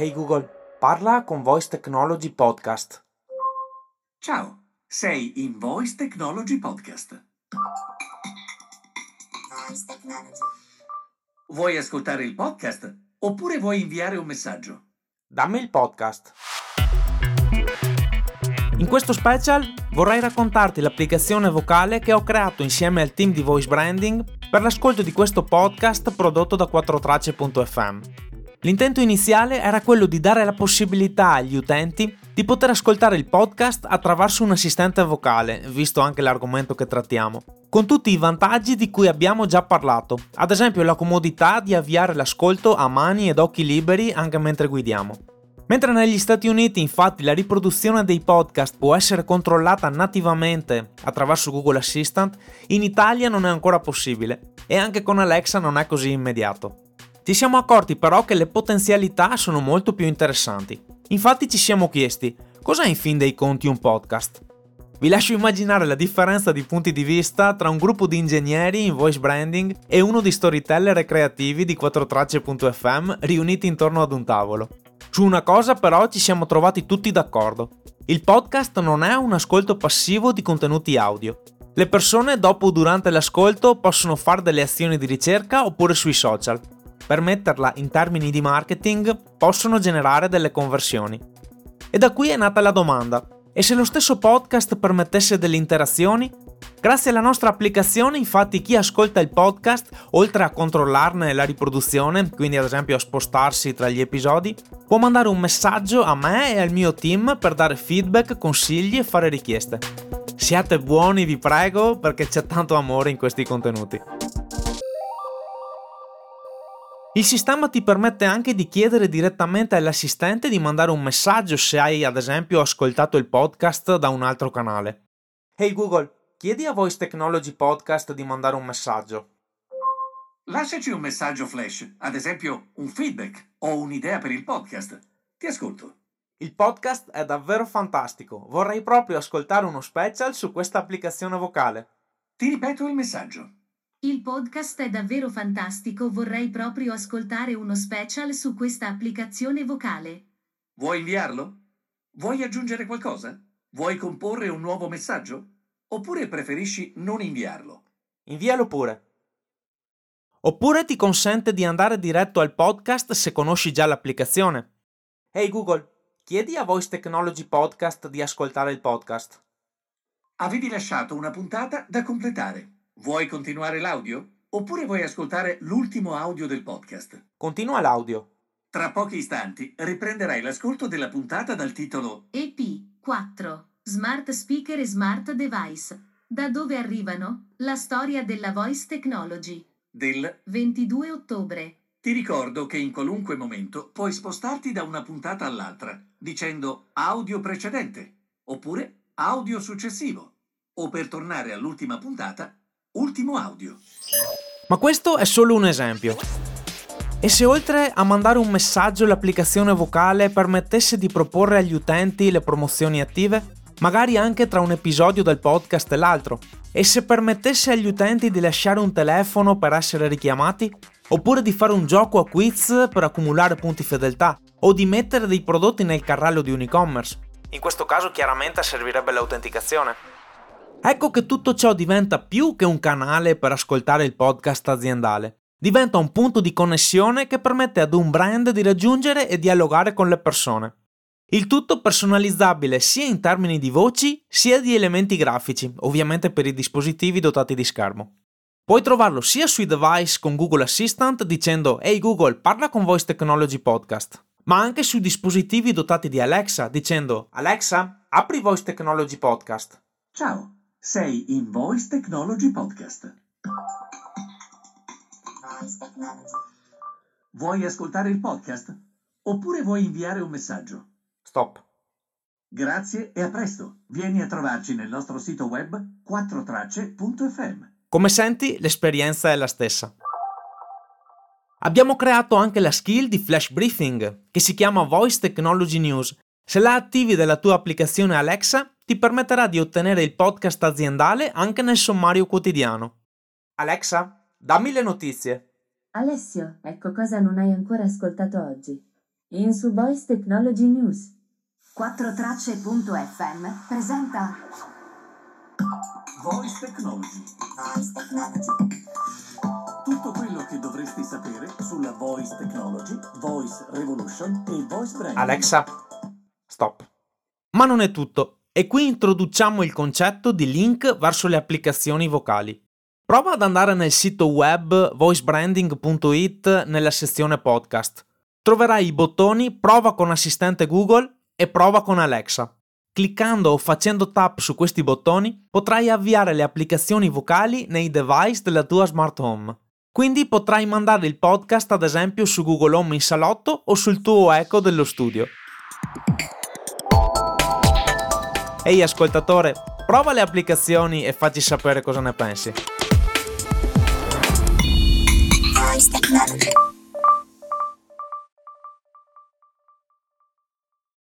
Hey Google, parla con Voice Technology Podcast. Ciao, sei in Voice Technology Podcast. Voice Technology. Vuoi ascoltare il podcast oppure vuoi inviare un messaggio? Dammi il podcast. In questo special vorrei raccontarti l'applicazione vocale che ho creato insieme al team di Voice Branding per l'ascolto di questo podcast prodotto da 4tracce.fm. L'intento iniziale era quello di dare la possibilità agli utenti di poter ascoltare il podcast attraverso un assistente vocale, visto anche l'argomento che trattiamo, con tutti i vantaggi di cui abbiamo già parlato, ad esempio la comodità di avviare l'ascolto a mani ed occhi liberi anche mentre guidiamo. Mentre negli Stati Uniti infatti la riproduzione dei podcast può essere controllata nativamente attraverso Google Assistant, in Italia non è ancora possibile e anche con Alexa non è così immediato. Ci siamo accorti però che le potenzialità sono molto più interessanti. Infatti ci siamo chiesti, cos'è in fin dei conti un podcast? Vi lascio immaginare la differenza di punti di vista tra un gruppo di ingegneri in voice branding e uno di storyteller e creativi di 4tracce.fm riuniti intorno ad un tavolo. Su una cosa però ci siamo trovati tutti d'accordo. Il podcast non è un ascolto passivo di contenuti audio. Le persone dopo o durante l'ascolto possono fare delle azioni di ricerca oppure sui social. Per metterla in termini di marketing possono generare delle conversioni. E da qui è nata la domanda. E se lo stesso podcast permettesse delle interazioni? Grazie alla nostra applicazione, infatti, chi ascolta il podcast, oltre a controllarne la riproduzione, quindi ad esempio a spostarsi tra gli episodi, può mandare un messaggio a me e al mio team per dare feedback, consigli e fare richieste. Siate buoni, vi prego, perché c'è tanto amore in questi contenuti. Il sistema ti permette anche di chiedere direttamente all'assistente di mandare un messaggio se hai ad esempio ascoltato il podcast da un altro canale. Hey Google, chiedi a Voice Technology Podcast di mandare un messaggio. Lasciaci un messaggio flash, ad esempio un feedback o un'idea per il podcast. Ti ascolto. Il podcast è davvero fantastico, vorrei proprio ascoltare uno special su questa applicazione vocale. Ti ripeto il messaggio. Il podcast è davvero fantastico, vorrei proprio ascoltare uno special su questa applicazione vocale. Vuoi inviarlo? Vuoi aggiungere qualcosa? Vuoi comporre un nuovo messaggio? Oppure preferisci non inviarlo? Invialo pure. Oppure ti consente di andare diretto al podcast se conosci già l'applicazione. Hey Google, chiedi a Voice Technology Podcast di ascoltare il podcast. Avevi lasciato una puntata da completare. Vuoi continuare l'audio? Oppure vuoi ascoltare l'ultimo audio del podcast? Continua l'audio. Tra pochi istanti riprenderai l'ascolto della puntata dal titolo EP4 Smart Speaker e Smart Device. Da dove arrivano? La storia della voice technology. del 22 ottobre. Ti ricordo che in qualunque momento puoi spostarti da una puntata all'altra dicendo audio precedente oppure audio successivo o per tornare all'ultima puntata ultimo audio. Ma questo è solo un esempio. E se oltre a mandare un messaggio l'applicazione vocale permettesse di proporre agli utenti le promozioni attive? Magari anche tra un episodio del podcast e l'altro? E se permettesse agli utenti di lasciare un telefono per essere richiamati? Oppure di fare un gioco a quiz per accumulare punti fedeltà? O di mettere dei prodotti nel carrello di un e-commerce? In questo caso chiaramente servirebbe l'autenticazione. Ecco che tutto ciò diventa più che un canale per ascoltare il podcast aziendale. Diventa un punto di connessione che permette ad un brand di raggiungere e dialogare con le persone. Il tutto personalizzabile sia in termini di voci sia di elementi grafici, ovviamente per i dispositivi dotati di schermo. Puoi trovarlo sia sui device con Google Assistant dicendo Hey Google, parla con Voice Technology Podcast, ma anche sui dispositivi dotati di Alexa dicendo Alexa, apri Voice Technology Podcast. Ciao, sei in Voice Technology Podcast. Voice Technology. Vuoi ascoltare il podcast? Oppure vuoi inviare un messaggio? Stop. Grazie e a presto. Vieni a trovarci nel nostro sito web 4tracce.fm. Come senti, l'esperienza è la stessa. Abbiamo creato anche la skill di flash briefing, che si chiama Voice Technology News. Se la attivi dalla tua applicazione Alexa, ti permetterà di ottenere il podcast aziendale anche nel sommario quotidiano. Alexa, dammi le notizie. Alessio, ecco cosa non hai ancora ascoltato oggi. In su Voice Technology News. 4tracce.fm presenta Voice Technology. Voice Technology. Tutto quello che dovresti sapere sulla Voice Technology, Voice Revolution e Voice Branding. Alexa, stop. Ma non è tutto. E qui introduciamo il concetto di link verso le applicazioni vocali. Prova ad andare nel sito web voicebranding.it nella sezione podcast. Troverai i bottoni Prova con assistente Google e Prova con Alexa. Cliccando o facendo tap su questi bottoni potrai avviare le applicazioni vocali nei device della tua smart home. Quindi potrai mandare il podcast ad esempio su Google Home in salotto o sul tuo Echo dello studio. Ehi ascoltatore, prova le applicazioni e facci sapere cosa ne pensi.